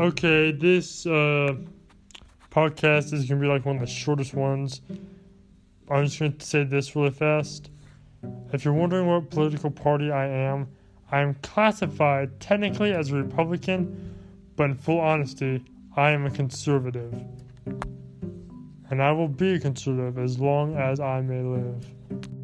Okay, this uh, podcast is gonna be like one of the shortest ones. I'm just gonna say this really fast. If you're wondering what political party I am, I am classified technically as a Republican, but in full honesty, I am a conservative. And I will be a conservative as long as I may live.